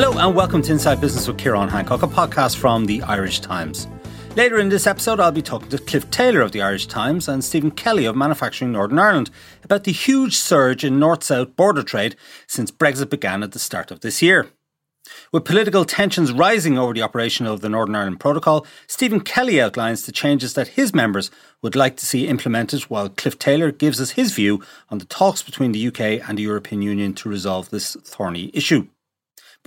Hello and welcome to Inside Business with Ciarán Hancock, a podcast from the Irish Times. Later in this episode, I'll be talking to Cliff Taylor of the Irish Times and Stephen Kelly of Manufacturing Northern Ireland about the huge surge in north south border trade since Brexit began at the start of this year. With political tensions rising over the operation of the Northern Ireland Protocol, Stephen Kelly outlines the changes that his members would like to see implemented, while Cliff Taylor gives us his view on the talks between the UK and the European Union to resolve this thorny issue.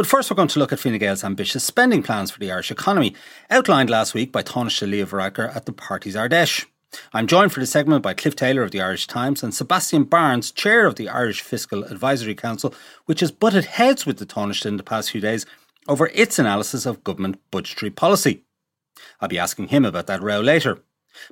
But first, we're going to look at Fine Gael's ambitious spending plans for the Irish economy, outlined last week by Taoiseach Leo at the party's Ard Fheis. I'm joined for this segment by Cliff Taylor of the Irish Times and Sebastian Barnes, chair of the Irish Fiscal Advisory Council, which has butted heads with the Taoiseach in the past few days over its analysis of government budgetary policy. I'll be asking him about that row later.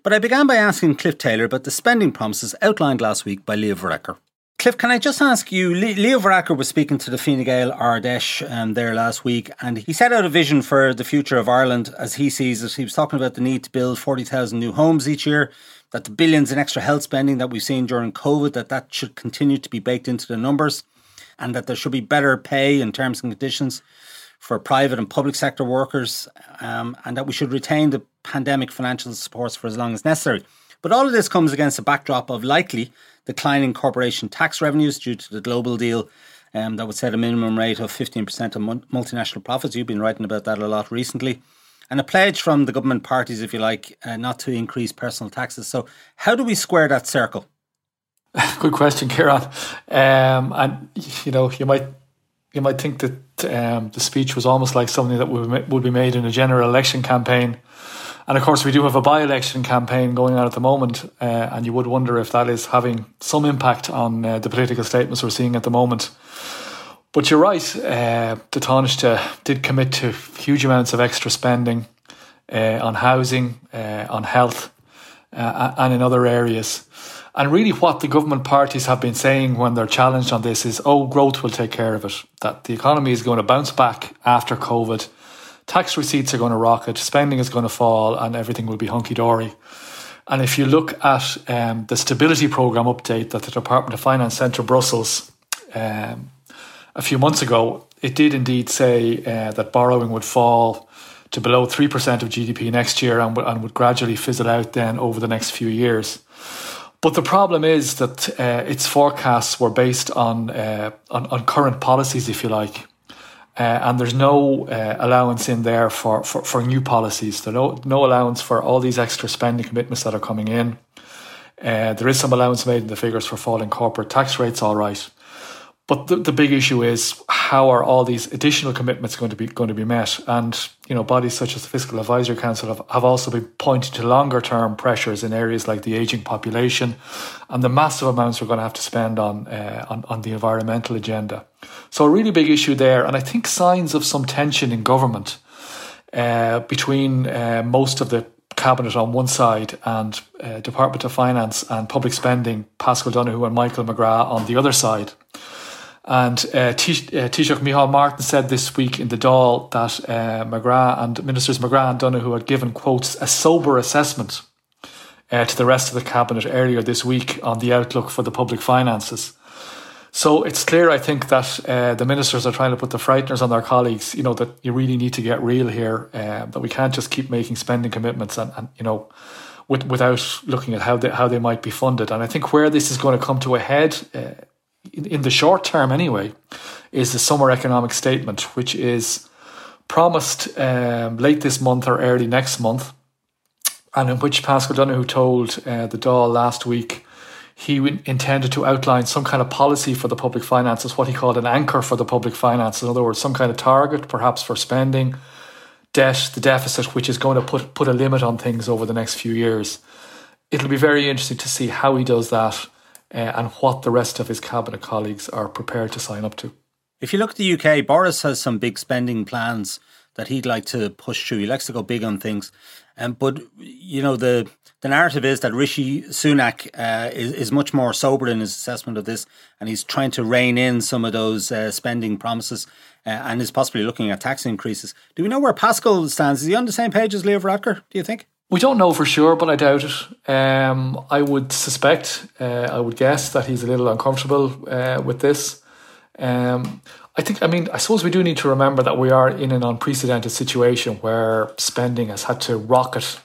But I began by asking Cliff Taylor about the spending promises outlined last week by Leo Varadkar. Cliff, can I just ask you? Leo Varadkar was speaking to the Fine Gael Ard Fheis um, there last week, and he set out a vision for the future of Ireland as he sees it. He was talking about the need to build 40,000 new homes each year, that the billions in extra health spending that we've seen during COVID, that that should continue to be baked into the numbers, and that there should be better pay and terms and conditions for private and public sector workers, um, and that we should retain the pandemic financial supports for as long as necessary. But all of this comes against a backdrop of likely declining corporation tax revenues due to the global deal um, that would set a minimum rate of 15% of multinational profits. You've been writing about that a lot recently. And a pledge from the government parties, if you like, uh, not to increase personal taxes. So, how do we square that circle? Good question, Ciarán. Um, and you know, you might you might think that um, the speech was almost like something that would would be made in a general election campaign and of course, we do have a by election campaign going on at the moment, uh, and you would wonder if that is having some impact on uh, the political statements we're seeing at the moment. But you're right, uh, the Taoiseach did commit to huge amounts of extra spending uh, on housing, uh, on health, uh, and in other areas. And really, what the government parties have been saying when they're challenged on this is, oh, growth will take care of it, that the economy is going to bounce back after COVID tax receipts are going to rocket, spending is going to fall, and everything will be hunky dory. And if you look at um, the stability program update that the Department of Finance sent to Brussels um, a few months ago, it did indeed say uh, that borrowing would fall to below 3% of GDP next year and, and would gradually fizzle out then over the next few years. But the problem is that uh, its forecasts were based on, uh, on, on current policies, if you like. Uh, and there's no uh, allowance in there for, for, for new policies. There's no, no allowance for all these extra spending commitments that are coming in. Uh, there is some allowance made in the figures for falling corporate tax rates, all right. But the, the big issue is how are all these additional commitments going to be going to be met? And you know, bodies such as the Fiscal Advisory Council have, have also been pointing to longer term pressures in areas like the aging population and the massive amounts we're going to have to spend on uh, on, on the environmental agenda. So a really big issue there, and I think signs of some tension in government uh, between uh, most of the cabinet on one side and uh, Department of Finance and Public Spending, Paschal Donohoe and Michael McGrath on the other side. And uh, Taoiseach uh, Micheál Martin said this week in the Dáil that uh, McGrath and Ministers McGrath and Donohoe had given, quotes, a sober assessment uh, to the rest of the Cabinet earlier this week on the outlook for the public finances. So it's clear, I think, that uh, the ministers are trying to put the frighteners on their colleagues. You know that you really need to get real here. Uh, that we can't just keep making spending commitments and, and you know, with, without looking at how they how they might be funded. And I think where this is going to come to a head uh, in, the short term anyway, is the summer economic statement, which is promised um, late this month or early next month, and in which Paschal Donohoe told uh, the Dáil last week he intended to outline some kind of policy for the public finances, what he called an anchor for the public finances. In other words, some kind of target, perhaps for spending, debt, the deficit, which is going to put put a limit on things over the next few years. It'll be very interesting to see how he does that uh, and what the rest of his cabinet colleagues are prepared to sign up to. If you look at the UK, Boris has some big spending plans that he'd like to push through. He likes to go big on things. Um, but you know the the narrative is that Rishi Sunak uh, is, is much more sober in his assessment of this, and he's trying to rein in some of those uh, spending promises, uh, and is possibly looking at tax increases. Do we know where Paschal stands? Is he on the same page as Leo Varadkar? Do you think? We don't know for sure, but I doubt it. Um, I would suspect, uh, I would guess that he's a little uncomfortable uh, with this. Um, I think, I mean, I suppose we do need to remember that we are in an unprecedented situation where spending has had to rocket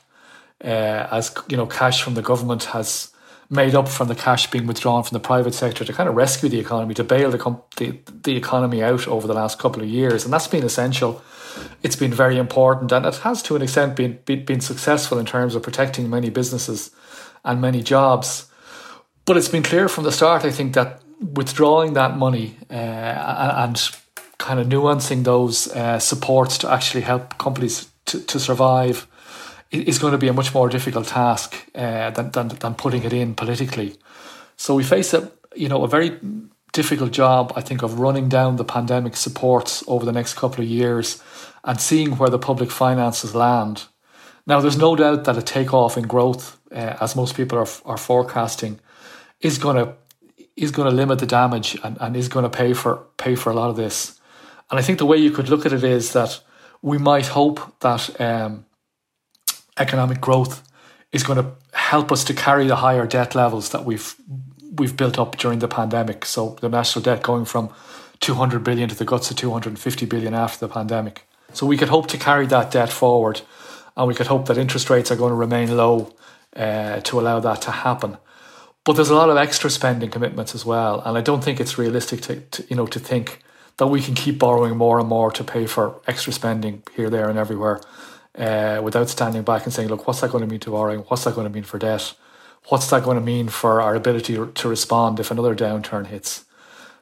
uh, as, you know, cash from the government has made up from the cash being withdrawn from the private sector to kind of rescue the economy, to bail the, com- the, the economy out over the last couple of years. And that's been essential. It's been very important. And it has, to an extent, been, been, been successful in terms of protecting many businesses and many jobs. But it's been clear from the start, I think, that withdrawing that money uh, and kind of nuancing those uh, supports to actually help companies to, to survive is going to be a much more difficult task uh, than, than, than putting it in politically. So we face a you know a very difficult job, I think, of running down the pandemic supports over the next couple of years and seeing where the public finances land. Now, there's no doubt that a takeoff in growth, uh, as most people are, are forecasting, is going to is going to limit the damage and, and is going to pay for pay for a lot of this. And I think the way you could look at it is that we might hope that um, economic growth is going to help us to carry the higher debt levels that we've we've built up during the pandemic. So the national debt going from 200 billion to the guts of 250 billion after the pandemic. So we could hope to carry that debt forward, and we could hope that interest rates are going to remain low uh, to allow that to happen. But there's a lot of extra spending commitments as well, and I don't think it's realistic to, to, you know to think that we can keep borrowing more and more to pay for extra spending here, there, and everywhere, uh, without standing back and saying, "Look, what's that going to mean to borrowing? What's that going to mean for debt? What's that going to mean for our ability to respond if another downturn hits?"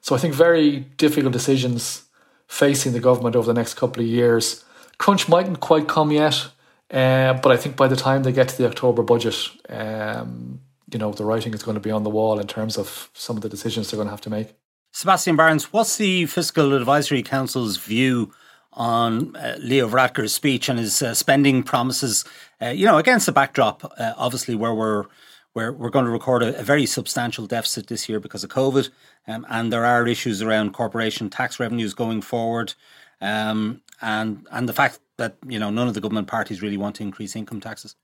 So I think very difficult decisions facing the government over the next couple of years. Crunch mightn't quite come yet, uh, but I think by the time they get to the October budget. Um, you know the writing is going to be on the wall in terms of some of the decisions they're going to have to make. Sebastian Barnes, what's the Fiscal Advisory Council's view on uh, Leo Varadkar's speech and his uh, spending promises? Uh, you know, against the backdrop, uh, obviously, where we're where we're going to record a, a, very substantial deficit this year because of COVID, um, and there are issues around corporation tax revenues going forward, um, and and the fact that you know none of the government parties really want to increase income taxes.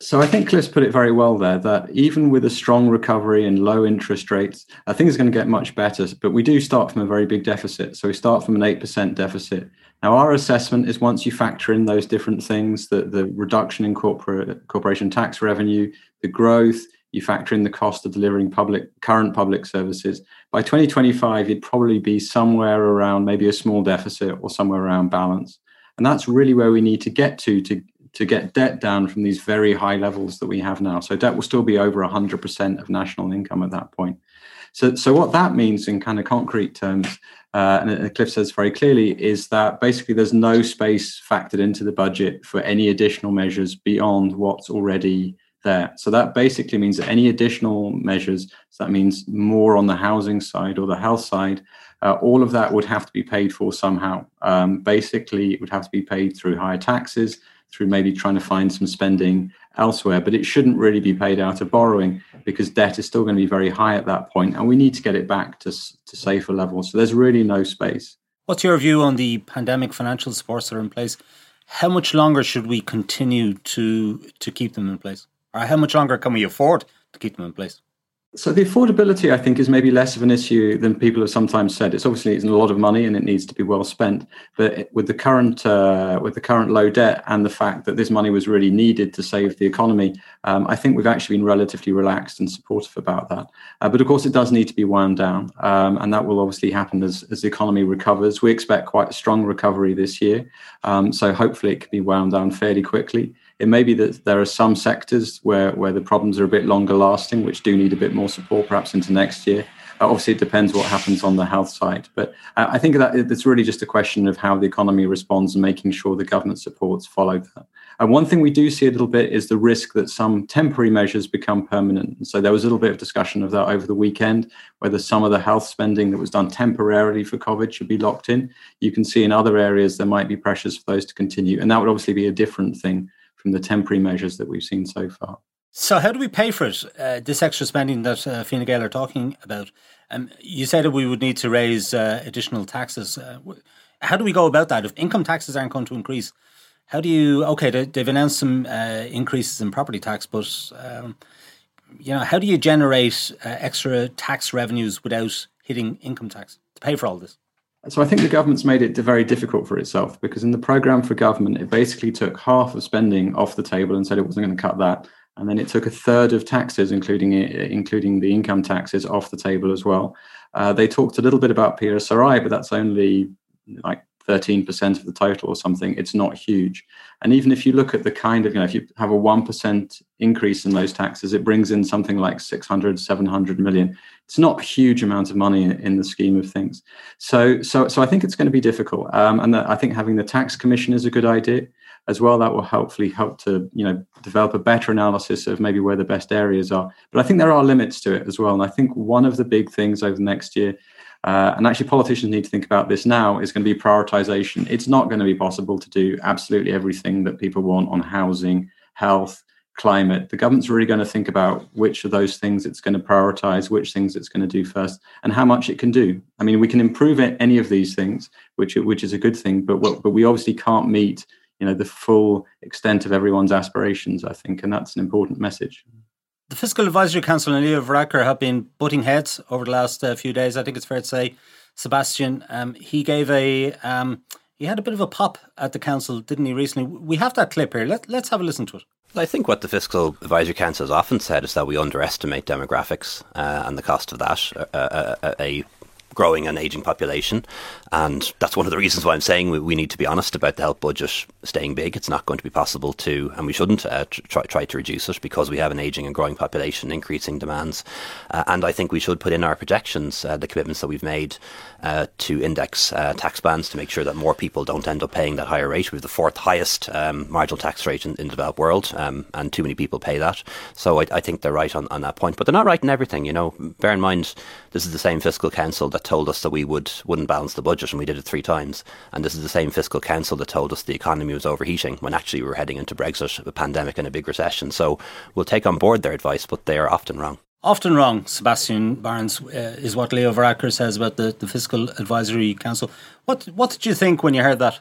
So I think Cliff's put it very well there that even with a strong recovery and low interest rates, I think it's going to get much better. But we do start from a very big deficit. So we start from an 8% deficit. Now, our assessment is once you factor in those different things, the, the reduction in corporate corporation tax revenue, the growth, you factor in the cost of delivering public current public services. By 2025, you'd probably be somewhere around maybe a small deficit or somewhere around balance. And that's really where we need to get to to to get debt down from these very high levels that we have now. So debt will still be over 100% of national income at that point. So, so what that means in kind of concrete terms, uh, and Cliff says very clearly, is that basically there's no space factored into the budget for any additional measures beyond what's already there. So that basically means that any additional measures, so that means more on the housing side or the health side, uh, all of that would have to be paid for somehow. Um, basically, it would have to be paid through higher taxes, through maybe trying to find some spending elsewhere, but it shouldn't really be paid out of borrowing because debt is still going to be very high at that point, and we need to get it back to, to safer levels. So there's really no space. What's your view on the pandemic financial supports that are in place? How much longer should we continue to to keep them in place, or how much longer can we afford to keep them in place? So the affordability, I think, is maybe less of an issue than people have sometimes said. It's obviously it's a lot of money and it needs to be well spent. But with the current uh, with the current low debt and the fact that this money was really needed to save the economy, um, I think we've actually been relatively relaxed and supportive about that. Uh, but of course, it does need to be wound down, um, and that will obviously happen as as the economy recovers. We expect quite a strong recovery this year, um, so hopefully it can be wound down fairly quickly. It may be that there are some sectors where, where the problems are a bit longer lasting, which do need a bit more support, perhaps into next year. Uh, obviously, it depends what happens on the health side. But uh, I think that it's really just a question of how the economy responds and making sure the government supports follow that. And one thing we do see a little bit is the risk that some temporary measures become permanent. So there was a little bit of discussion of that over the weekend, whether some of the health spending that was done temporarily for COVID should be locked in. You can see in other areas there might be pressures for those to continue. And that would obviously be a different thing from the temporary measures that we've seen so far. So, how do we pay for it? Uh, this extra spending that uh, Fine Gael are talking about. Um, you said that we would need to raise uh, additional taxes. Uh, how do we go about that? If income taxes aren't going to increase, how do you? Okay, they, have announced some uh, increases in property tax, but um, you know, how do you generate uh, extra tax revenues without hitting income tax to pay for all this? So I think the government's made it very difficult for itself because in the program for government, it basically took half of spending off the table and said it wasn't going to cut that, and then it took a third of taxes, including including the income taxes, off the table as well. Uh, they talked a little bit about PRSI, but that's only like 13% of the total or something, it's not huge. And even if you look at the kind of, you know, if you have a 1% increase in those taxes, it brings in something like 600, 700 million. It's not a huge amount of money in, the scheme of things. So, so, so I think it's going to be difficult. Um, and I think having the tax commission is a good idea as well. That will hopefully help to, you know, develop a better analysis of maybe where the best areas are. But I think there are limits to it as well. And I think one of the big things over the next year uh, and actually, politicians need to think about this now. Is going to be prioritization. It's not going to be possible to do absolutely everything that people want on housing, health, climate. The government's really going to think about which of those things it's going to prioritize, which things it's going to do first, and how much it can do. I mean, we can improve any of these things, which which is a good thing, but but we obviously can't meet you know the full extent of everyone's aspirations. I think, and that's an important message. The Fiscal Advisory Council and Leo Varadkar have been butting heads over the last uh, few days. I think it's fair to say, Sebastian, um, he gave a um, he had a bit of a pop at the council, didn't he? Recently, we have that clip here. Let, let's have a listen to it. I think what the Fiscal Advisory Council has often said is that we underestimate demographics uh, and the cost of that. Uh, uh, uh a growing and aging population. And that's one of the reasons why I'm saying we, we, need to be honest about the health budget staying big. It's not going to be possible to, and we shouldn't uh, try, try to reduce it because we have an aging and growing population, increasing demands. Uh, and I think we should put in our projections, uh, the commitments that we've made uh, to index uh, tax bands to make sure that more people don't end up paying that higher rate. We have the fourth highest um, marginal tax rate in, in, the developed world, um, and too many people pay that. So I, I think they're right on, on that point. But they're not right in everything. You know, bear in mind, this is the same fiscal council that told us that we would wouldn't balance the budget, and we did it three times. And this is the same fiscal council that told us the economy was overheating when actually we were heading into Brexit, a pandemic, and a big recession. So we'll take on board their advice, but they are often wrong. Often wrong, Sebastian Barnes, uh, is what Leo Varadkar says about the, the Fiscal Advisory Council. What what did you think when you heard that?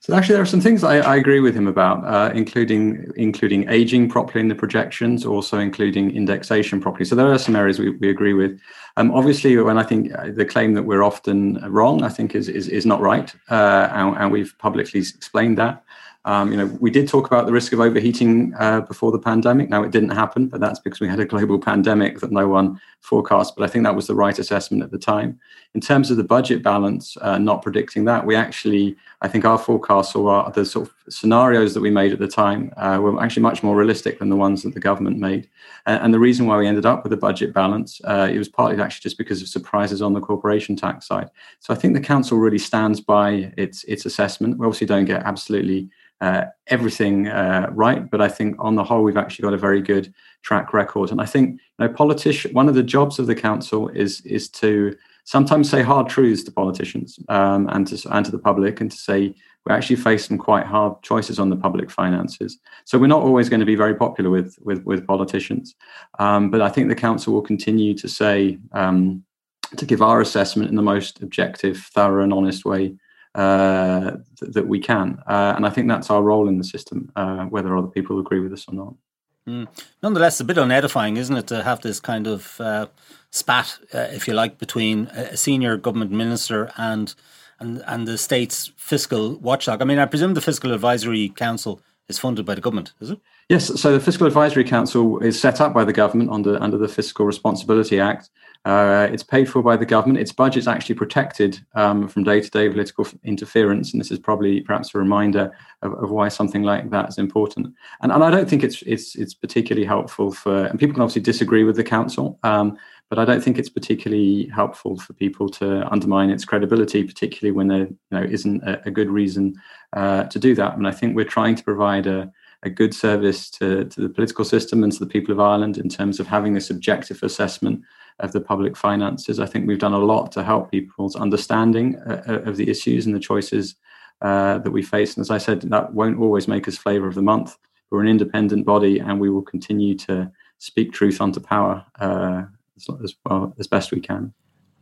So actually, there are some things I, I agree with him about, uh, including including aging properly in the projections, also including indexation properly. So there are some areas we, we agree with. Um, obviously, when I think uh, the claim that we're often wrong, I think is is, is not right, uh, and, and, we've publicly explained that. Um, you know, we did talk about the risk of overheating uh, before the pandemic. Now, it didn't happen, but that's because we had a global pandemic that no one forecast. But I think that was the right assessment at the time. In terms of the budget balance, uh, not predicting that, we actually, I think our forecasts or our, the sort of scenarios that we made at the time uh, were actually much more realistic than the ones that the government made. and the reason why we ended up with a budget balance, uh, it was partly actually just because of surprises on the corporation tax side. So I think the council really stands by its its assessment. We obviously don't get absolutely uh, everything uh, right, but I think on the whole we've actually got a very good track record. And I think you know, politician one of the jobs of the council is is to sometimes say hard truths to politicians um, and to and to the public, and to say we actually face some quite hard choices on the public finances. So we're not always going to be very popular with with, with politicians, um, but I think the council will continue to say. Um, to give our assessment in the most objective, thorough, and honest way uh, th- that we can. Uh, and I think that's our role in the system, uh, whether other people agree with us or not. Mm. Nonetheless, a bit unedifying, isn't it, to have this kind of uh, spat, uh, if you like, between a senior government minister and and and the state's fiscal watchdog. I mean, I presume the Fiscal Advisory Council is funded by the government, is it? Yes. So the Fiscal Advisory Council is set up by the government under under the Fiscal Responsibility Act. Uh, it's paid for by the government. Its budget's actually protected um, from day-to-day political interference, and this is probably perhaps a reminder of, of, why something like that is important. And, and I don't think it's it's it's particularly helpful for. And people can obviously disagree with the council, um, but I don't think it's particularly helpful for people to undermine its credibility, particularly when there you know isn't a, a good reason uh, to do that. And I think we're trying to provide a a good service to, to the political system and to the people of Ireland in terms of having this objective assessment of the public finances. I think we've done a lot to help people's understanding uh, uh, of the issues and the choices uh, that we face. And as I said, that won't always make us flavour of the month. We're an independent body, and we will continue to speak truth onto power uh, as, as well as best we can.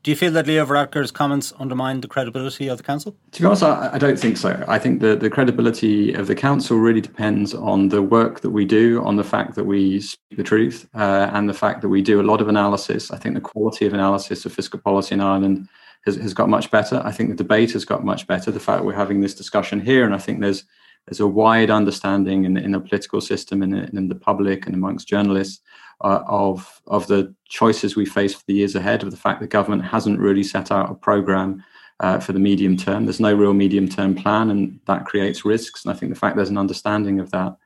Do you feel that Leo Varadkar's comments undermine the credibility of the council? To be honest, I, I, don't think so. I think the, the credibility of the council really depends on the work that we do, on the fact that we speak the truth, uh, and the fact that we do a lot of analysis. I think the quality of analysis of fiscal policy in Ireland has, has got much better. I think the debate has got much better. The fact we're having this discussion here, and I think there's there's a wide understanding in, in the political system and in, in the public and amongst journalists uh, of of the choices we face for the years ahead. Of the fact the government hasn't really set out a program uh, for the medium term. There's no real medium term plan, and that creates risks. And I think the fact there's an understanding of that,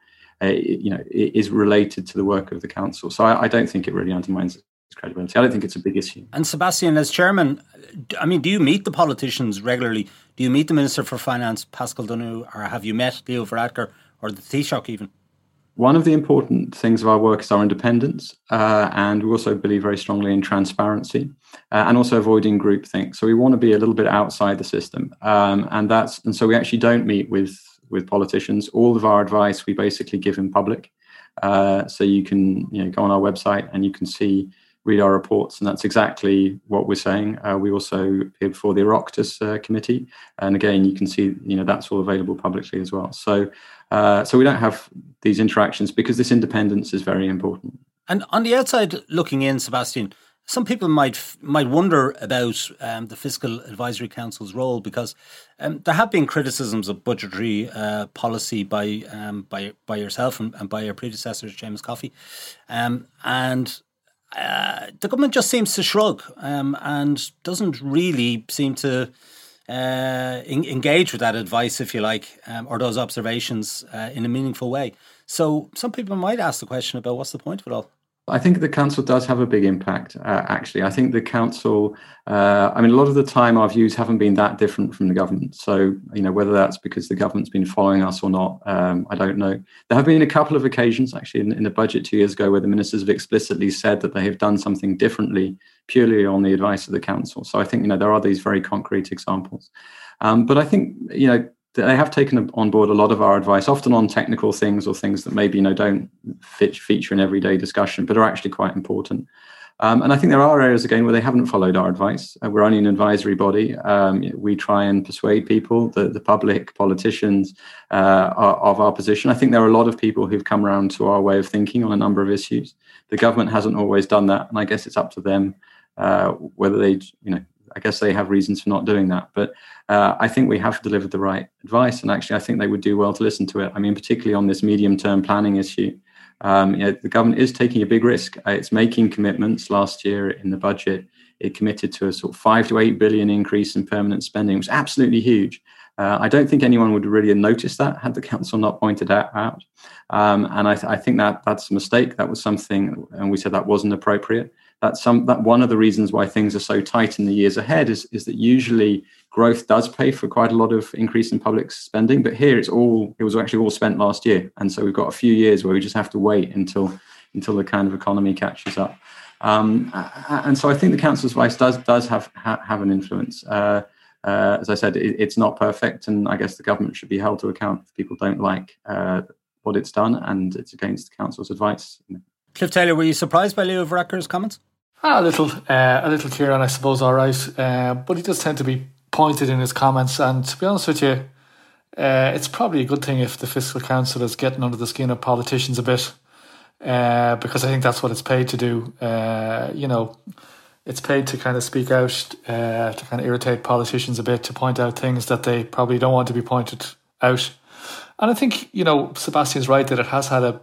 uh, you know, is related to the work of the council. So I, I don't think it really undermines credibility. I don't think it's a big issue. And Sebastian, as chairman, I mean, do you meet the politicians regularly? Do you meet the Minister for Finance, Paschal Donohoe, or have you met Leo Varadkar or the Taoiseach even? One of the important things of our work is our independence, uh, and we also believe very strongly in transparency uh, and also avoiding groupthink. So we want to be a little bit outside the system, um, and that's and so we actually don't meet with with politicians. All of our advice we basically give in public, uh, so you can you know go on our website and you can see read our reports, and that's exactly what we're saying. Uh, we also appear before the Oireachtas uh, committee, and again, you can see you know that's all available publicly as well. So, uh, so we don't have these interactions because this independence is very important. And on the outside looking in, Sebastian, some people might might wonder about um, the fiscal advisory council's role because um, there have been criticisms of budgetary uh, policy by um, by by yourself and, and, by your predecessors, Seamus Coffey, um, and uh, the government just seems to shrug um, and doesn't really seem to uh, in, engage with that advice, if you like, um, or those observations uh, in a meaningful way. So some people might ask the question about what's the point of it all. I think the council does have a big impact. Uh, actually, I think the council. Uh, I mean, a lot of the time, our views haven't been that different from the government. So, you know, whether that's because the government's been following us or not, um, I don't know. There have been a couple of occasions, actually, in, in, the budget two years ago, where the ministers have explicitly said that they have done something differently purely on the advice of the council. So, I think you know there are these very concrete examples. Um, but I think you know they have taken on board a lot of our advice, often on technical things or things that maybe you know don't fit, feature in everyday discussion, but are actually quite important. Um, and I think there are areas again where they haven't followed our advice. Uh, we're only an advisory body. Um, we try and persuade people, the, the public, politicians, uh, of our position. I think there are a lot of people who've come around to our way of thinking on a number of issues. The government hasn't always done that, and I guess it's up to them uh, whether they, you know, I guess they have reasons for not doing that. But uh, I think we have delivered the right advice, and actually, I think they would do well to listen to it. I mean, particularly on this medium-term planning issue, um, you know, the government is taking a big risk. Uh, it's making commitments. Last year in the budget, it committed to a sort of five to eight billion increase in permanent spending, which is absolutely huge. Uh, I don't think anyone would really have noticed that had the council not pointed that out. Um, and I, th- I, think that that's a mistake. That was something, and we said that wasn't appropriate that's some that one of the reasons why things are so tight in the years ahead is, is that usually growth does pay for quite a lot of increase in public spending but here it's all it was actually all spent last year and so we've got a few years where we just have to wait until until the kind of economy catches up um, and so I think the council's advice does does have ha, have an influence. Uh, uh, as I said, it, it's not perfect, and I guess the government should be held to account if people don't like uh, what it's done and it's against the council's advice. Cliff Taylor, were you surprised by Leo Varadkar's comments? A little, uh, a little Ciarán, I suppose. All right, uh, but he does tend to be pointed in his comments. And to be honest with you, uh, it's probably a good thing if the fiscal council is getting under the skin of politicians a bit, uh, because I think that's what it's paid to do. Uh, you know, it's paid to kind of speak out, uh, to kind of irritate politicians a bit, to point out things that they probably don't want to be pointed out. And I think you know Sebastian's right that it has had a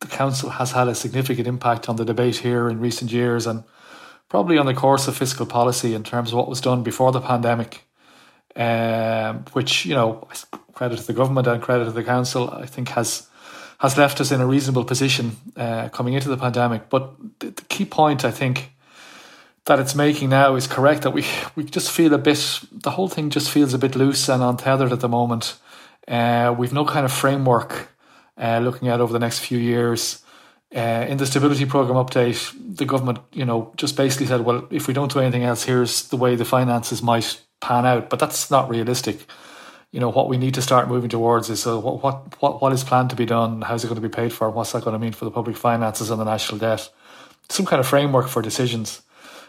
the council has had a significant impact on the debate here in recent years and probably on the course of fiscal policy in terms of what was done before the pandemic, um, which you know credit to the government and credit to the council, I think has has left us in a reasonable position uh, coming into the pandemic. But the, the, key point, I think, that it's making now is correct that we we just feel a bit the whole thing just feels a bit loose and untethered at the moment. Uh, we've no kind of framework uh, looking at over the next few years. Uh, in the stability program update, the government, you know, just basically said, well, if we don't do anything else, here's the way the finances might pan out. But that's not realistic. You know, what we need to start moving towards is uh, what, what, what, what is planned to be done? How's it going to be paid for? What's that going to mean for the public finances and the national debt? Some kind of framework for decisions.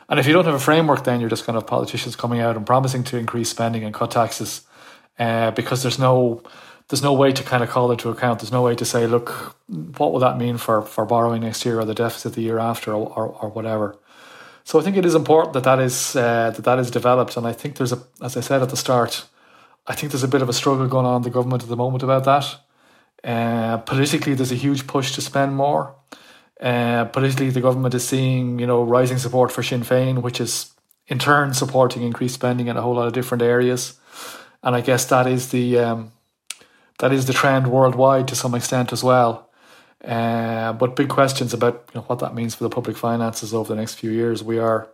And if you don't have a framework, then you're just going to have politicians coming out and promising to increase spending and cut taxes uh, because there's no there's no way to kind of call it to account. There's no way to say, look, what will that mean for, for borrowing next year or the deficit the year after or, or, or whatever. So I think it is important that that is uh, that that is developed, and I think there's a, as I said at the start, I think there's a bit of a struggle going on in the government at the moment about that. Uh, politically, there's a huge push to spend more. Uh, politically, the government is seeing you know rising support for Sinn Féin, which is in turn supporting increased spending in a whole lot of different areas. And I guess that is the um, that is the trend worldwide to some extent as well. Uh, but big questions about you know, what that means for the public finances over the next few years. We are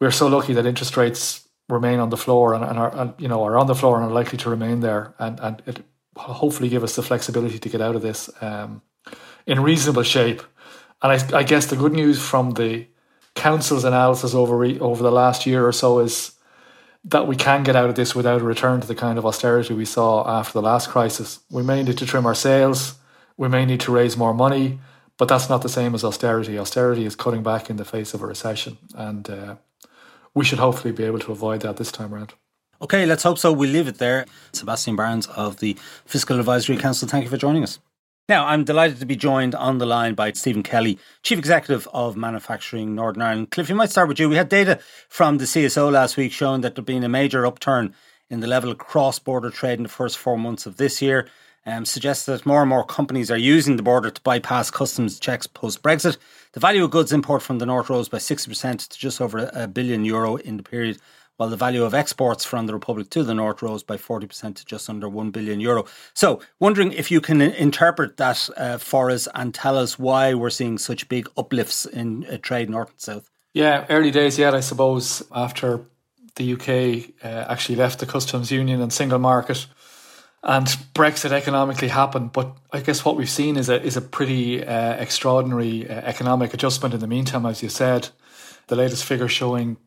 we are so lucky that interest rates remain on the floor and, and are and, you know are on the floor and are likely to remain there, and and it hopefully give us the flexibility to get out of this um, in reasonable shape. And I, I guess the good news from the council's analysis over over the last year or so is that we can get out of this without a return to the kind of austerity we saw after the last crisis. We may need to trim our sails, we may need to raise more money, but that's not the same as austerity. Austerity is cutting back in the face of a recession, and uh, we should hopefully be able to avoid that this time around. Okay, let's hope so. We'll leave it there. Sebastian Barnes of the Fiscal Advisory Council, thank you for joining us. Now, I'm delighted to be joined on the line by Stephen Kelly, Chief Executive of Manufacturing Northern Ireland. Cliff, you might start with you. We had data from the CSO last week showing that there'd been a major upturn in the level of cross border trade in the first four months of this year. Um, suggests that more and more companies are using the border to bypass customs checks post Brexit. The value of goods import from the North rose by 60% to just over a billion euro in the period while the value of exports from the Republic to the North rose by 40% to just under 1 billion euro. So, wondering if you can interpret that uh, for us and tell us why we're seeing such big uplifts in uh, trade North and South. Yeah, early days yet, I suppose, after the UK uh, actually left the customs union and single market. And Brexit economically happened, but I guess what we've seen is a is a pretty uh, extraordinary uh, economic adjustment in the meantime, as you said. The latest figure showing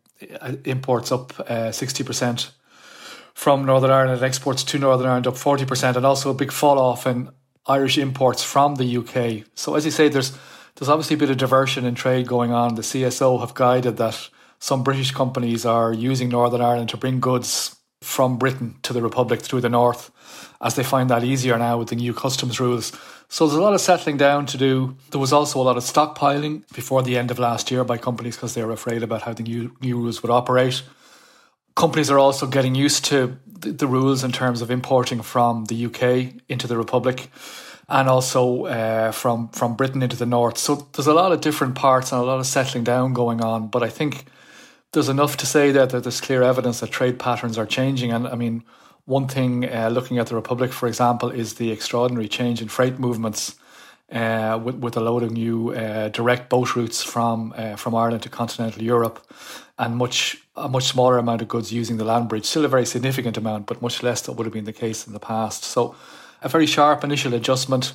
imports up uh, sixty percent from Northern Ireland and exports to Northern Ireland up forty percent, and also a big fall off in Irish imports from the UK. So as you say, there's there's obviously a bit of diversion in trade going on. The CSO have guided that some British companies are using Northern Ireland to bring goods from Britain to the Republic through the north, as they find that easier now with the new customs rules. So there's a lot of settling down to do. There was also a lot of stockpiling before the end of last year by companies because they were afraid about how the new, new rules would operate. Companies are also getting used to the, the rules in terms of importing from the UK into the Republic and also uh, from from Britain into the north. So there's a lot of different parts and a lot of settling down going on. But I think there's enough to say that, that there's clear evidence that trade patterns are changing. And I mean, one thing, uh, looking at the Republic, for example, is the extraordinary change in freight movements uh, with, with a load of new uh, direct boat routes from uh, from Ireland to continental Europe, and much a much smaller amount of goods using the land bridge. Still a very significant amount, but much less than would have been the case in the past. So, a very sharp initial adjustment.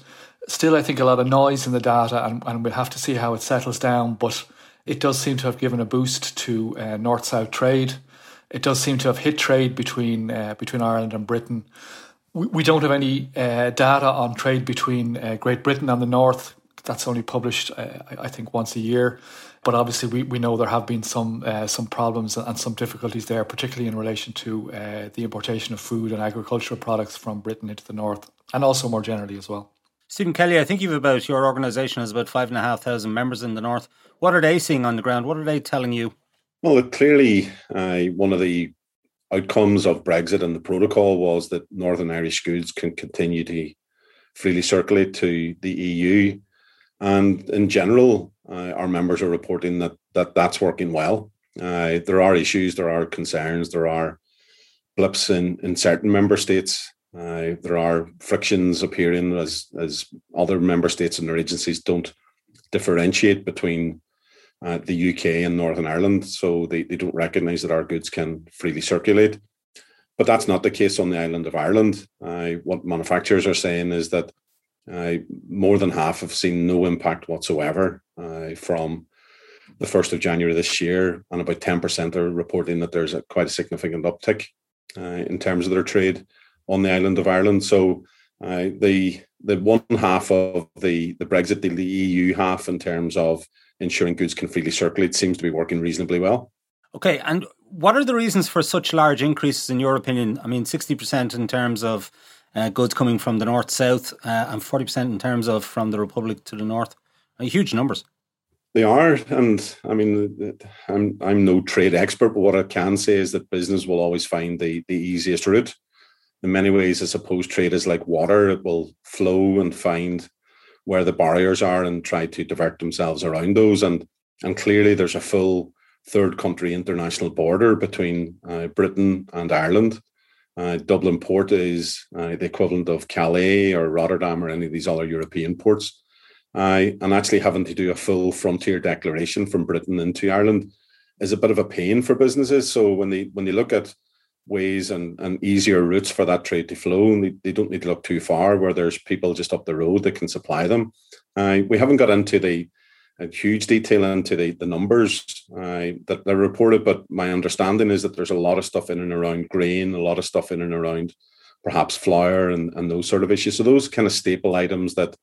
Still, I think a lot of noise in the data, and, and we'll have to see how it settles down. But it does seem to have given a boost to uh, north south trade. It does seem to have hit trade between uh, between Ireland and Britain. We, we don't have any uh, data on trade between uh, Great Britain and the North. That's only published, uh, I think, once a year. But obviously, we, we know there have been some uh, some problems and some difficulties there, particularly in relation to the importation of food and agricultural products from Britain into the North, and also more generally as well. Stephen Kelly, I think you've about your organisation has about five and a half thousand members in the North. What are they seeing on the ground? What are they telling you? Well, clearly, uh, one of the outcomes of Brexit and the protocol was that Northern Irish goods can continue to freely circulate to the EU. And in general, uh, our members are reporting that, that that's working well. Uh, there are issues, there are concerns, there are blips in, in certain member states. Uh, there are frictions appearing as, as other member states and their agencies don't differentiate between uh, the UK and Northern Ireland, so they, they don't recognise that our goods can freely circulate. But that's not the case on the island of Ireland. Uh, what manufacturers are saying is that uh, more than half have seen no impact whatsoever from the 1st of January this year, and about 10% are reporting that there's a, quite a significant uptick uh, in terms of their trade on the island of Ireland. So the the one half of the, the Brexit deal, the EU half in terms of ensuring goods can freely circulate seems to be working reasonably well. Okay, and what are the reasons for such large increases in your opinion? I mean, 60% in terms of uh, goods coming from the north south uh, and 40% in terms of from the Republic to the north. Uh, huge numbers. They are, and I mean, I'm I'm no trade expert, but what I can say is that business will always find the the easiest route. In many ways, I suppose trade is like water; it will flow and find where the barriers are and try to divert themselves around those. And and clearly, there's a full third country international border between uh, Britain and Ireland. Uh, Dublin port is uh, the equivalent of Calais or Rotterdam or any of these other European ports and actually having to do a full frontier declaration from Britain into Ireland is a bit of a pain for businesses. So when they when they look at ways and, and easier routes for that trade to flow, and they, they don't need to look too far where there's people just up the road that can supply them. Uh, we haven't got into the huge detail into the, the numbers uh, that they're reported, but my understanding is that there's a lot of stuff in and around grain, a lot of stuff in and around perhaps flour and, and those sort of issues. So those kind of staple items that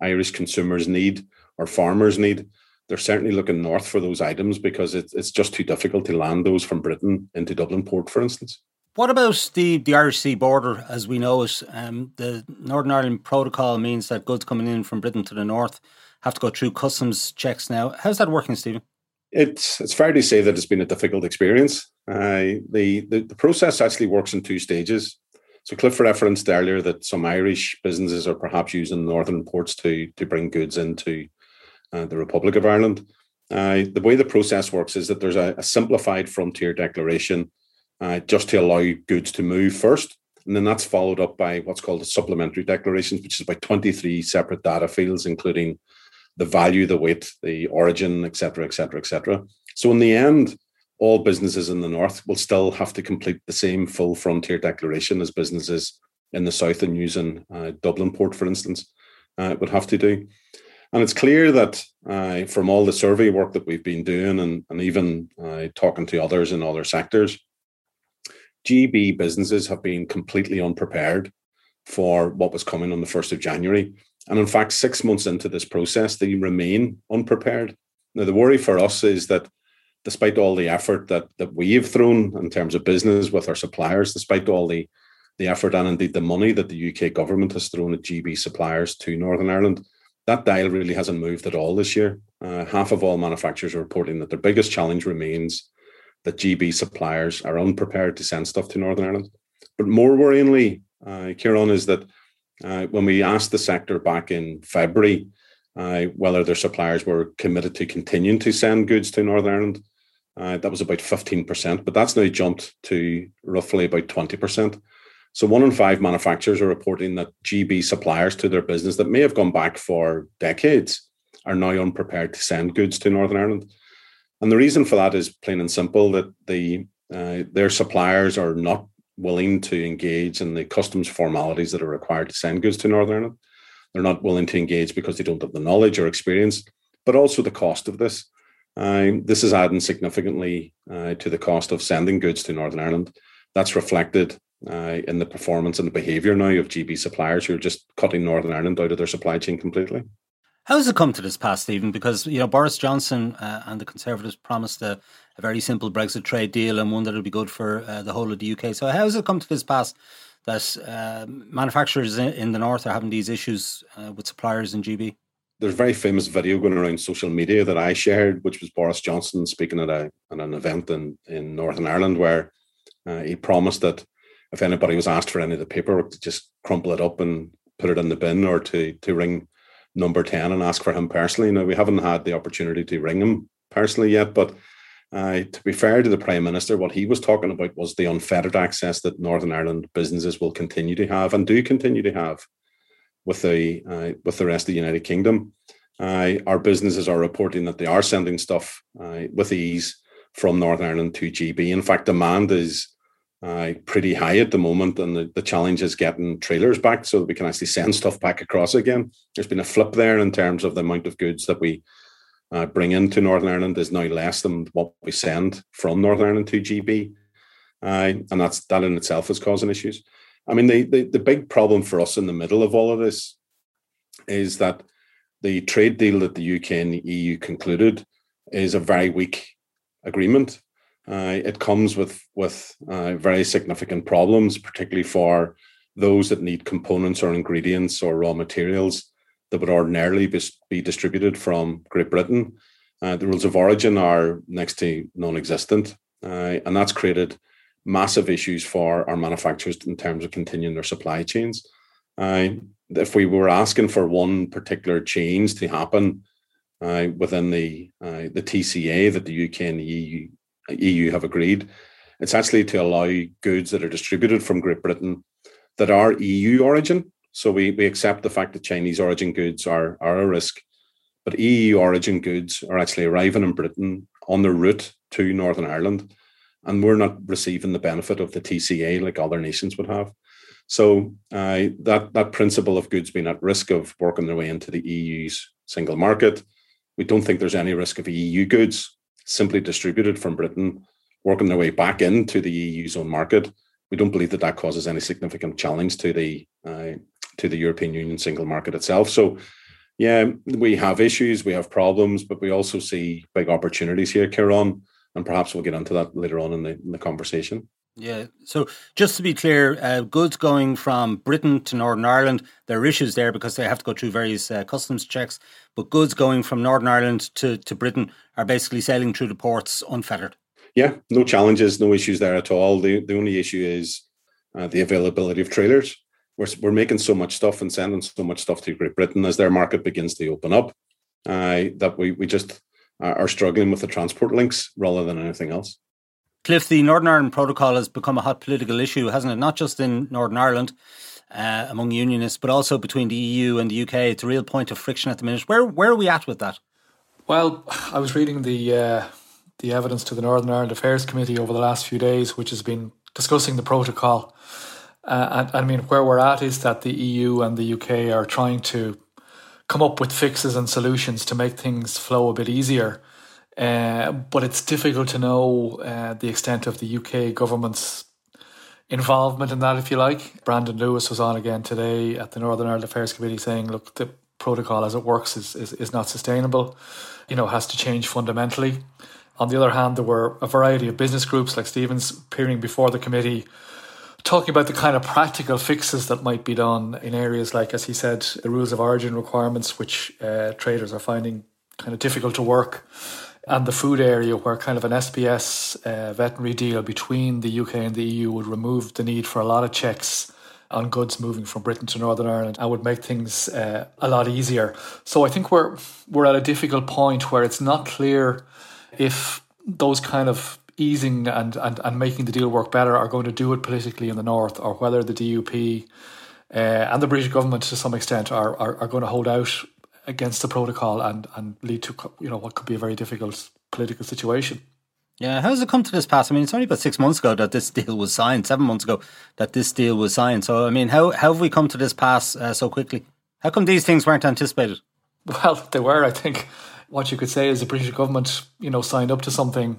Irish consumers need or farmers need, they're certainly looking north for those items because it's it's just too difficult to land those from Britain into Dublin port, for instance. What about the, the Irish Sea border as we know it? Um, the Northern Ireland Protocol means that goods coming in from Britain to the north have to go through customs checks now. How's that working, Stephen? It's it's fair to say that it's been a difficult experience. Uh, the, the the process actually works in two stages. So Cliff referenced earlier that some Irish businesses are perhaps using northern ports to to bring goods into uh, the Republic of Ireland. Uh, the way the process works is that there's a, a simplified frontier declaration uh, just to allow goods to move first. And then that's followed up by what's called a supplementary declaration, which is about 23 separate data fields, including the value, the weight, the origin, etc., etc., etc. So in the end, all businesses in the north will still have to complete the same full frontier declaration as businesses in the south and using uh, Dublin port, for instance, uh, would have to do. And it's clear that uh, from all the survey work that we've been doing and, and even uh, talking to others in other sectors, GB businesses have been completely unprepared for what was coming on the 1st of January. And in fact, six months into this process, they remain unprepared. Now, the worry for us is that despite all the effort that that we've thrown in terms of business with our suppliers, despite all the the effort and indeed the money that the UK government has thrown at GB suppliers to Northern Ireland, that dial really hasn't moved at all this year. Uh, half of all manufacturers are reporting that their biggest challenge remains that GB suppliers are unprepared to send stuff to Northern Ireland. But more worryingly, uh, Ciarán, is that uh, when we asked the sector back in February uh, whether their suppliers were committed to continuing to send goods to Northern Ireland, uh, that was about 15%, but that's now jumped to roughly about 20%. So one in five manufacturers are reporting that GB suppliers to their business that may have gone back for decades are now unprepared to send goods to Northern Ireland. And the reason for that is plain and simple that the uh, their suppliers are not willing to engage in the customs formalities that are required to send goods to Northern Ireland. They're not willing to engage because they don't have the knowledge or experience, but also the cost of this. Um, this is adding significantly uh, to the cost of sending goods to Northern Ireland. That's reflected uh, in the performance and the behaviour now of GB suppliers who are just cutting Northern Ireland out of their supply chain completely. How has it come to this pass, Stephen? Because you know Boris Johnson uh, and the Conservatives promised a, a, very simple Brexit trade deal and one that will be good for uh, the whole of the UK. So how has it come to this pass that uh, manufacturers in, in, the north are having these issues uh, with suppliers in GB? there's a very famous video going around social media that I shared, which was Boris Johnson speaking at a at an event in in Northern Ireland, where uh, he promised that if anybody was asked for any of the paperwork, to just crumple it up and put it in the bin, or to to ring number ten and ask for him personally. Now we haven't had the opportunity to ring him personally yet, but uh, to be fair to the Prime Minister, what he was talking about was the unfettered access that Northern Ireland businesses will continue to have and do continue to have with the uh, with the rest of the United Kingdom. Uh, our businesses are reporting that they are sending stuff uh, with ease from Northern Ireland to GB. In fact, demand is uh, pretty high at the moment, and the, the challenge is getting trailers back so that we can actually send stuff back across again. There's been a flip there in terms of the amount of goods that we uh, bring into Northern Ireland is now less than what we send from Northern Ireland to GB, uh, and that's that in itself is causing issues. I mean, the, the, the big problem for us in the middle of all of this is that the trade deal that the UK and the EU concluded is a very weak agreement. Uh, it comes with with uh, very significant problems, particularly for those that need components or ingredients or raw materials that would ordinarily be, be distributed from Great Britain. Uh, the rules of origin are next to non-existent, uh, and that's created massive issues for our manufacturers in terms of continuing their supply chains. Uh, if we were asking for one particular change to happen uh, within the the TCA that the UK and the EU, EU have agreed, it's actually to allow goods that are distributed from Great Britain that are EU origin. So we, we accept the fact that Chinese origin goods are, are a risk, but EU origin goods are actually arriving in Britain on their route to Northern Ireland. And we're not receiving the benefit of the TCA like other nations would have. So uh, that that principle of goods being at risk of working their way into the EU's single market, we don't think there's any risk of EU goods simply distributed from Britain working their way back into the EU's own market. We don't believe that that causes any significant challenge to the uh, to the European Union single market itself. So, yeah, we have issues, we have problems, but we also see big opportunities here, Ciarán, and perhaps we'll get into that later on in the, in the conversation. Yeah. So just to be clear, uh, goods going from Britain to Northern Ireland, there are issues there because they have to go through various uh, customs checks. But goods going from Northern Ireland to, to Britain are basically sailing through the ports unfettered. Yeah, no challenges, no issues there at all. The the only issue is uh, the availability of trailers. We're we're making so much stuff and sending so much stuff to Great Britain as their market begins to open up uh, that we we just are struggling with the transport links rather than anything else. Cliff, the Northern Ireland Protocol has become a hot political issue, hasn't it? Not just in Northern Ireland uh, among unionists, but also between the EU and the UK. It's a real point of friction at the minute. Where where are we at with that? Well, I was reading the uh, the evidence to the Northern Ireland Affairs Committee over the last few days, which has been discussing the protocol. Uh, and I mean, where we're at is that the EU and the UK are trying to come up with fixes and solutions to make things flow a bit easier. Uh, but it's difficult to know uh, the extent of the UK government's involvement in that, if you like. Brandon Lewis was on again today at the Northern Ireland Affairs Committee saying, look, the protocol as it works is, is, is not sustainable, you know, has to change fundamentally. On the other hand, there were a variety of business groups like Stephen's appearing before the committee talking about the kind of practical fixes that might be done in areas like, as he said, the rules of origin requirements, which uh, traders are finding kind of difficult to work, and the food area, where kind of an SPS uh, veterinary deal between the UK and the EU would remove the need for a lot of checks on goods moving from Britain to Northern Ireland and would make things uh, a lot easier. So I think we're we're at a difficult point where it's not clear if those kind of easing and, and, and making the deal work better are going to do it politically in the north, or whether the DUP uh, and the British government to some extent are, are, are going to hold out against the protocol and, and lead to you know what could be a very difficult political situation. Yeah, how does it come to this pass? I mean, it's only about six months ago that this deal was signed, seven months ago that this deal was signed. So, I mean, how, how have we come to this pass uh, so quickly? How come these things weren't anticipated? Well, they were, I think. What you could say is the British government, you know, signed up to something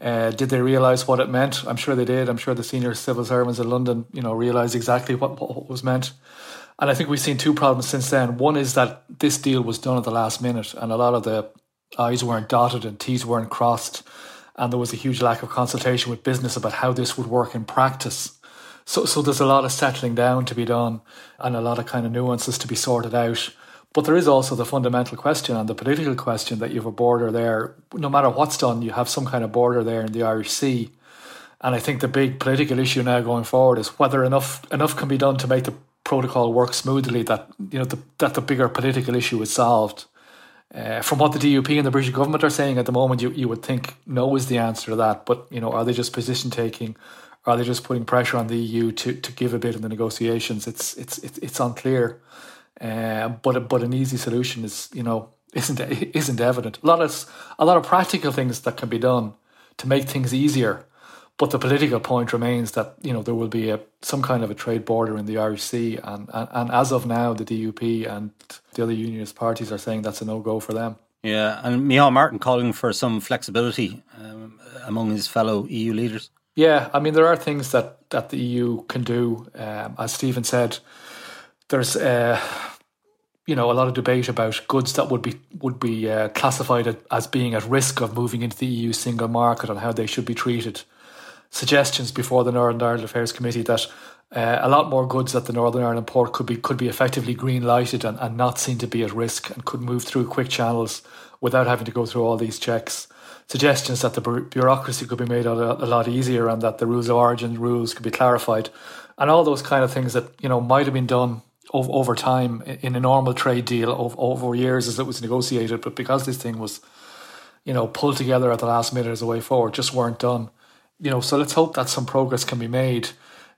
uh, did they realise what it meant? I'm sure they did. I'm sure the senior civil servants in London, you know, realised exactly what, what was meant. And I think we've seen two problems since then. One is that this deal was done at the last minute, and a lot of the I's weren't dotted and T's weren't crossed, and there was a huge lack of consultation with business about how this would work in practice. So, so there's a lot of settling down to be done, and a lot of kind of nuances to be sorted out. But there is also the fundamental question and the political question that you have a border there. No matter what's done, you have some kind of border there in the Irish Sea. And I think the big political issue now going forward is whether enough enough can be done to make the protocol work smoothly. That you know the, that the bigger political issue is solved. Uh, from what the DUP and the British government are saying at the moment, you, you would think no is the answer to that. But you know, are they just position taking? Are they just putting pressure on the EU to, to give a bit in the negotiations? It's it's it's, it's unclear. Uh, but but an easy solution is you know isn't isn't evident. A lot of a lot of practical things that can be done to make things easier, but the political point remains that you know there will be a some kind of a trade border in the Irish Sea, and and, and as of now, the DUP and the other unionist parties are saying that's a no go for them. Yeah, and Micheál Martin calling for some flexibility um, among his fellow EU leaders. Yeah, I mean there are things that that the EU can do, um, as Stephen said there's uh, you know a lot of debate about goods that would be would be uh, classified as being at risk of moving into the EU single market and how they should be treated. Suggestions before the Northern Ireland Affairs Committee that uh, a lot more goods at the Northern Ireland port could be could be effectively green lighted and, and not seen to be at risk and could move through quick channels without having to go through all these checks. Suggestions that the bureaucracy could be made a, a lot easier and that the rules of origin rules could be clarified, and all those kind of things that you know might have been done over, over time in a normal trade deal over, over years as it was negotiated, but because this thing was you know pulled together at the last minute as a way forward, just weren't done. You know, so let's hope that some progress can be made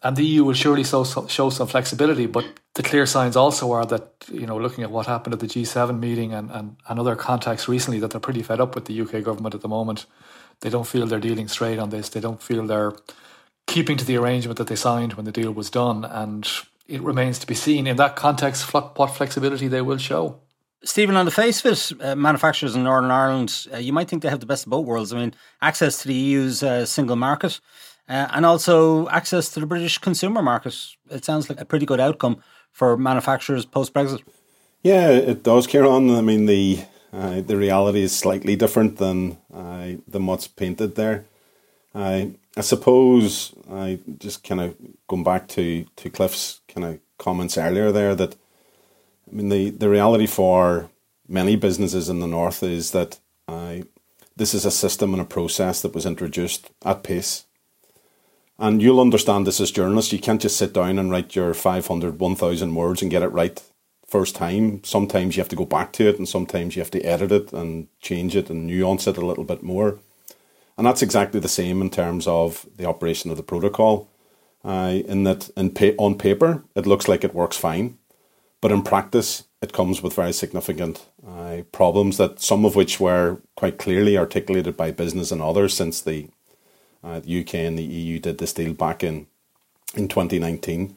and the EU will surely show, show some flexibility, but the clear signs also are that, you know, looking at what happened at the G7 meeting and, and, and other contacts recently, that they're pretty fed up with the UK government at the moment. They don't feel they're dealing straight on this. They don't feel they're keeping to the arrangement that they signed when the deal was done. And it remains to be seen in that context what flexibility they will show. Stephen, on the face of it, uh, manufacturers in Northern Ireland, uh, you might think they have the best of both worlds. I mean, access to the EU's uh, single market, uh, and also access to the British consumer market. It sounds like a pretty good outcome for manufacturers post Brexit. Yeah, it does, Ciarán. I mean, the uh, the reality is slightly different than uh, than what's painted there. I I suppose I just kind of going back to to Cliff's kind of comments earlier there that I mean the the reality for many businesses in the north is that I this is a system and a process that was introduced at pace and you'll understand this as journalists. You can't just sit down and write your 500, 1000 words and get it right first time. Sometimes you have to go back to it and sometimes you have to edit it and change it and nuance it a little bit more. And that's exactly the same in terms of the operation of the protocol. Uh, in that, in pa- on paper, it looks like it works fine, but in practice, it comes with very significant uh, problems that some of which were quite clearly articulated by business and others since the uh, the UK and the EU did this deal back in in 2019.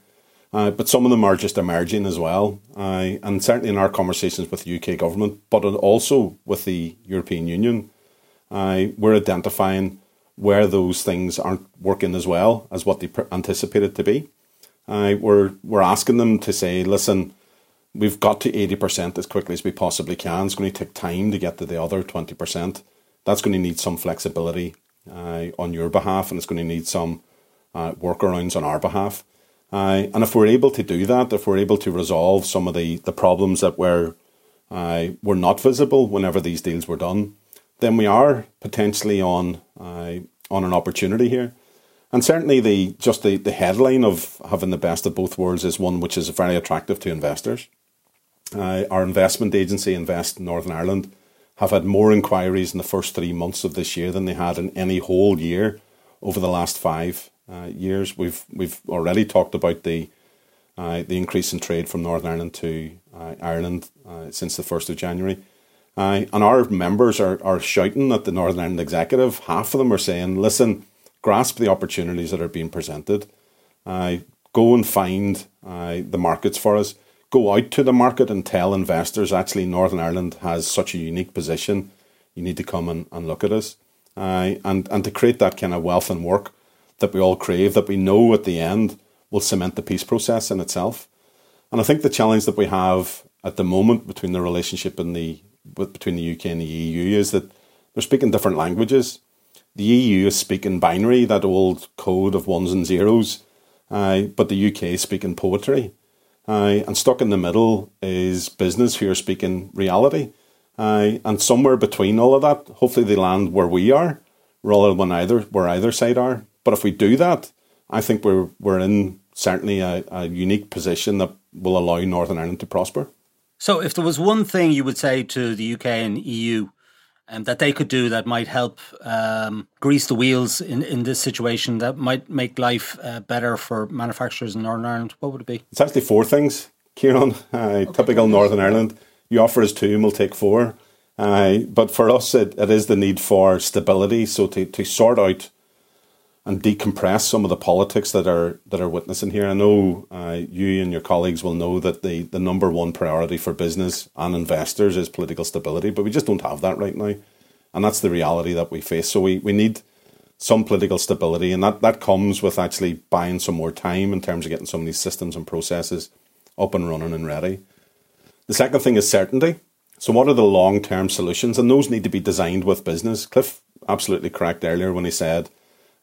Uh, but some of them are just emerging as well. Uh, and certainly in our conversations with the UK government, but also with the European Union, uh, we're identifying where those things aren't working as well as what they anticipated to be. Uh, we're, we're asking them to say, listen, we've got to 80% as quickly as we possibly can. It's going to take time to get to the other 20%. That's going to need some flexibility uh, on your behalf, and it's going to need some uh, workarounds on our behalf. Uh, and if we're able to do that, if we're able to resolve some of the, the problems that were uh, were not visible whenever these deals were done, then we are potentially on uh, on an opportunity here. And certainly the just the, the headline of having the best of both worlds is one which is very attractive to investors. Uh, our investment agency, Invest Northern Ireland, have had more inquiries in the first three months of this year than they had in any whole year over the last five uh, years. We've we've already talked about the uh, the increase in trade from Northern Ireland to uh, Ireland uh, since the first of January. Uh, and our members are, are shouting at the Northern Ireland executive. Half of them are saying, listen, grasp the opportunities that are being presented. Uh, go and find the markets for us go out to the market and tell investors actually Northern Ireland has such a unique position. You need to come and, and look at us. Uh, and, and to create that kind of wealth and work that we all crave, that we know at the end will cement the peace process in itself. And I think the challenge that we have at the moment between the relationship and the between the UK and the EU is that they're speaking different languages. The EU is speaking binary, that old code of ones and zeros, uh, but the UK is speaking poetry. Uh, and stuck in the middle is business who are speaking reality. Uh, and somewhere between all of that, hopefully they land where we are, rather than either where either side are. But if we do that, I think we're we're in certainly a, a unique position that will allow Northern Ireland to prosper. So, if there was one thing you would say to the UK and EU um, that they could do that might help um, grease the wheels in, in this situation that might make life uh, better for manufacturers in Northern Ireland? What would it be? It's actually four things, Ciarán. Uh, okay. Typical Northern Ireland. You offer us two and we'll take four. Uh, but for us, it, it is the need for stability. So to, to sort out and decompress some of the politics that are that are witnessing here. I know uh, you and your colleagues will know that the, the number one priority for business and investors is political stability, but we just don't have that right now. And that's the reality that we face. So we, we need some political stability, and that, that comes with actually buying some more time in terms of getting some of these systems and processes up and running and ready. The second thing is certainty. So, what are the long term solutions? And those need to be designed with business. Cliff absolutely correct earlier when he said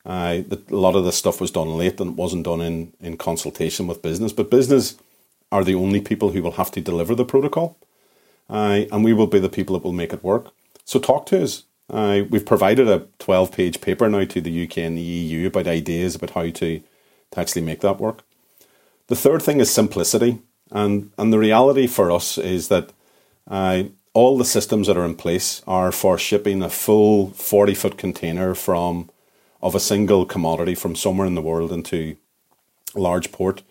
uh, that a lot of this stuff was done late and wasn't done in, in consultation with business. But business are the only people who will have to deliver the protocol, uh, and we will be the people that will make it work. So talk to us. Uh, we've provided a 12 page paper now to the UK and the EU about ideas about how to, to actually make that work. The third thing is simplicity. And, and the reality for us is that uh, all the systems that are in place are for shipping a full 40 foot container from of a single commodity from somewhere in the world into a large port.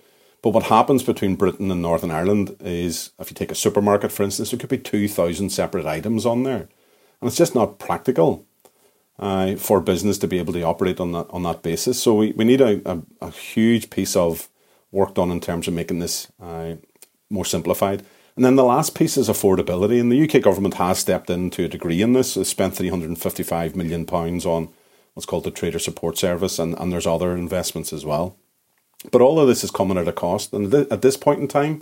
But what happens between Britain and Northern Ireland is if you take a supermarket, for instance, there could be 2,000 separate items on there. And it's just not practical uh, for business to be able to operate on that on that basis. So we, we need a, a, a huge piece of work done in terms of making this uh, more simplified. And then the last piece is affordability. And the UK government has stepped in to a degree in this. It's spent £355 million on what's called the Trader Support Service, and, and there's other investments as well. But all of this is coming at a cost. And th- at this point in time,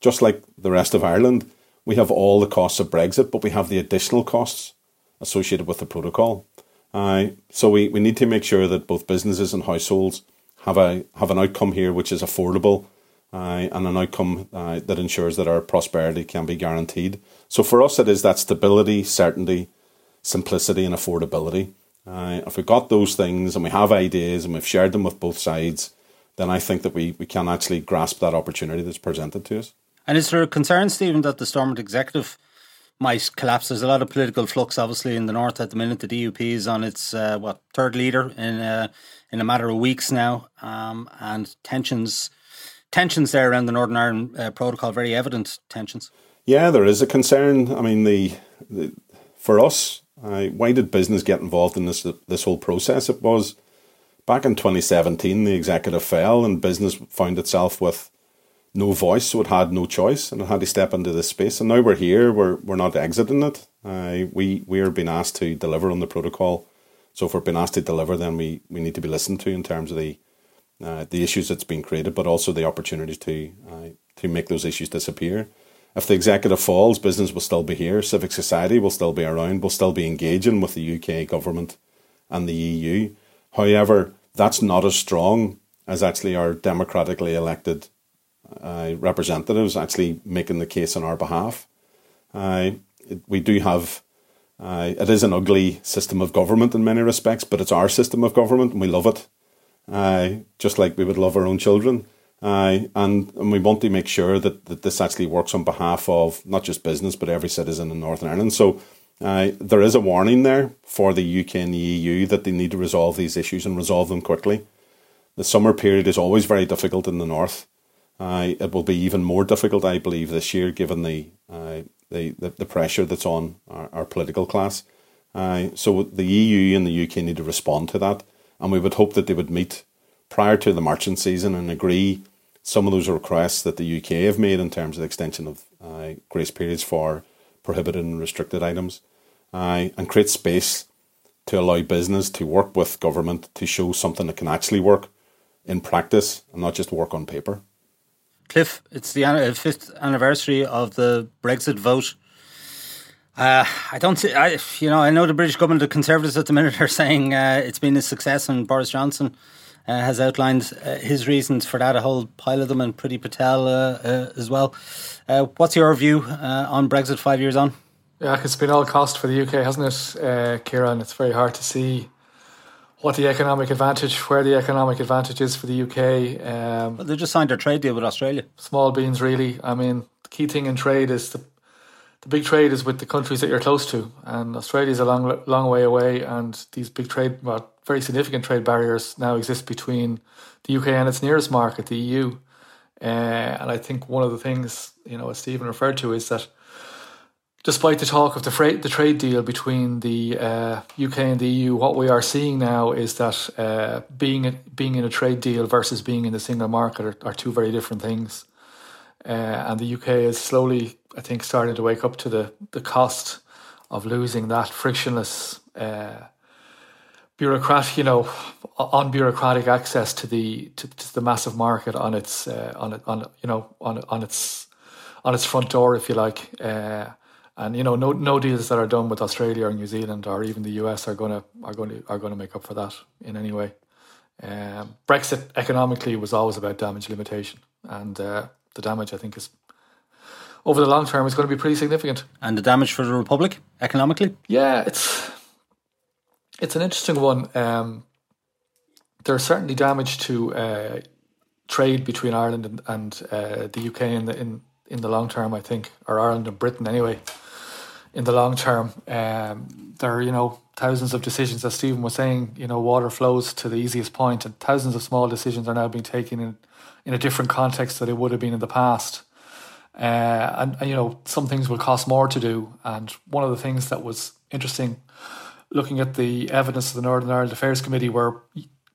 just like the rest of Ireland, we have all the costs of Brexit, but we have the additional costs associated with the protocol. Uh, so we, we need to make sure that both businesses and households have a have an outcome here which is affordable uh, and an outcome uh, that ensures that our prosperity can be guaranteed. So for us, it is that stability, certainty, simplicity, and affordability. Uh, if we've got those things and we have ideas and we've shared them with both sides, then I think that we, we can actually grasp that opportunity that's presented to us. And is there a concern, Stephen, that the Stormont executive might collapse? There's a lot of political flux, obviously, in the north at the minute. The DUP is on its uh, what third leader in uh, in a matter of weeks now, um, and tensions tensions there around the Northern Ireland uh, Protocol, very evident tensions. Yeah, there is a concern. I mean, the, the for us, uh, why did business get involved in this this whole process? It was back in 2017, the executive fell, and business found itself with no voice, so it had no choice, and it had to step into this space. And now we're here. We're we're not exiting it. Uh, we we are being asked to deliver on the protocol. So if we're being asked to deliver, then we, we need to be listened to in terms of the uh, the issues that's been created, but also the opportunities to uh, to make those issues disappear. If the executive falls, business will still be here, civic society will still be around, will still be engaging with the UK government and the EU. However, that's not as strong as actually our democratically elected uh, representatives actually making the case on our behalf. Uh, we do have, uh, it is an ugly system of government in many respects, but it's our system of government and we love it uh, just like we would love our own children. Uh, and, and we want to make sure that, that this actually works on behalf of not just business, but every citizen in Northern Ireland. So uh, there is a warning there for the UK and the EU that they need to resolve these issues and resolve them quickly. The summer period is always very difficult in the north. Uh, it will be even more difficult, I believe, this year, given the uh, the, the, the pressure that's on our, our political class. So the EU and the UK need to respond to that and we would hope that they would meet prior to the marching season and agree some of those requests that the UK have made in terms of the extension of uh, grace periods for prohibited and restricted items, uh, and create space to allow business to work with government to show something that can actually work in practice and not just work on paper. Cliff, it's the fifth anniversary of the Brexit vote. Uh, I don't see. I you know I know the British government, the Conservatives at the minute are saying uh, it's been a success, and Boris Johnson uh, has outlined uh, his reasons for that. A whole pile of them, and Priti Patel uh, uh, as well. what's your view on Brexit five years on? Yeah, it's been all cost for the UK, hasn't it, Ciarán? It's very hard to see what the economic advantage, where the economic advantage is for the UK. Um, well, they just signed their trade deal with Australia. Small beans, really. I mean, the key thing in trade is the the big trade is with the countries that you're close to, and Australia is a long, long way away. And these big trade, well, very significant trade barriers now exist between the UK and its nearest market, the EU. Uh, and I think one of the things you know, as Stephen referred to, is that despite the talk of the the trade deal between the uh, UK and the EU, what we are seeing now is that uh, being being in a trade deal versus being in the single market are, are two very different things. Uh, and the UK is slowly I think starting to wake up to the the cost of losing that frictionless uh, bureaucrat, you know, unbureaucratic access to the to, to the massive market on its uh, on it on you know on on its on its front door, if you like. Uh, and you know, no no deals that are done with Australia or New Zealand or even the US are gonna are going to are going to make up for that in any way. Um, Brexit economically was always about damage limitation, and uh, the damage I think is over the long term is going to be pretty significant. And the damage for the republic economically? Yeah, it's it's an interesting one. Um, there's certainly damage to uh, trade between Ireland and, and uh, the UK in the in in the long term. I think, or Ireland and Britain anyway. In the long term, um, there are you know thousands of decisions, as Stephen was saying. You know, water flows to the easiest point, and thousands of small decisions are now being taken in in a different context that it would have been in the past. Uh, and, and, you know, some things will cost more to do. And one of the things that was interesting, looking at the evidence of the Northern Ireland Affairs Committee, where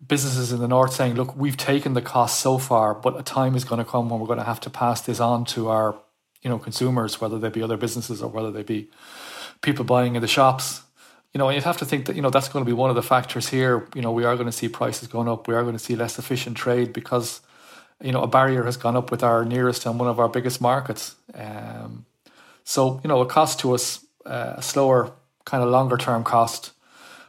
businesses in the north saying, "Look, we've taken the cost so far, but a time is going to come when we're going to have to pass this on to our, you know, consumers, whether they be other businesses or whether they be people buying in the shops." You know, and you'd have to think that you know that's going to be one of the factors here. You know, we are going to see prices going up. We are going to see less efficient trade because you know, a barrier has gone up with our nearest and one of our biggest markets. Um, so, you know, it costs to us uh, a slower, kind of longer term cost,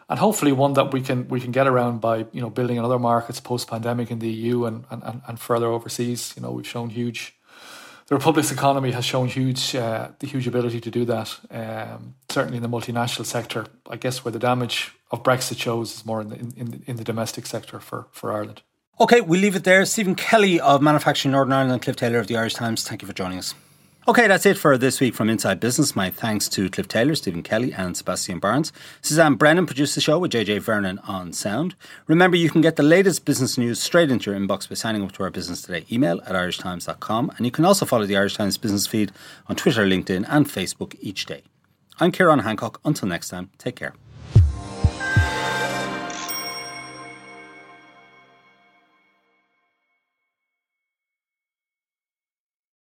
and hopefully one that we can we can get around by you know building in other markets post pandemic in the EU and, and and further overseas. You know, we've shown huge. The Republic's economy has shown huge uh, the huge ability to do that. Um, certainly in the multinational sector, I guess where the damage of Brexit shows is more in the in, in the domestic sector for for Ireland. Okay, we'll leave it there. Stephen Kelly of Manufacturing Northern Ireland Cliff Taylor of the Irish Times, thank you for joining us. Okay, that's it for this week from Inside Business. My thanks to Cliff Taylor, Stephen Kelly, and Sebastian Barnes. Suzanne Brennan produced the show with JJ Vernon on sound. Remember, you can get the latest business news straight into your inbox by signing up to our Business Today email at irishtimes.com. And you can also follow the Irish Times business feed on Twitter, LinkedIn, and Facebook each day. I'm Ciarán Hancock. Until next time, take care.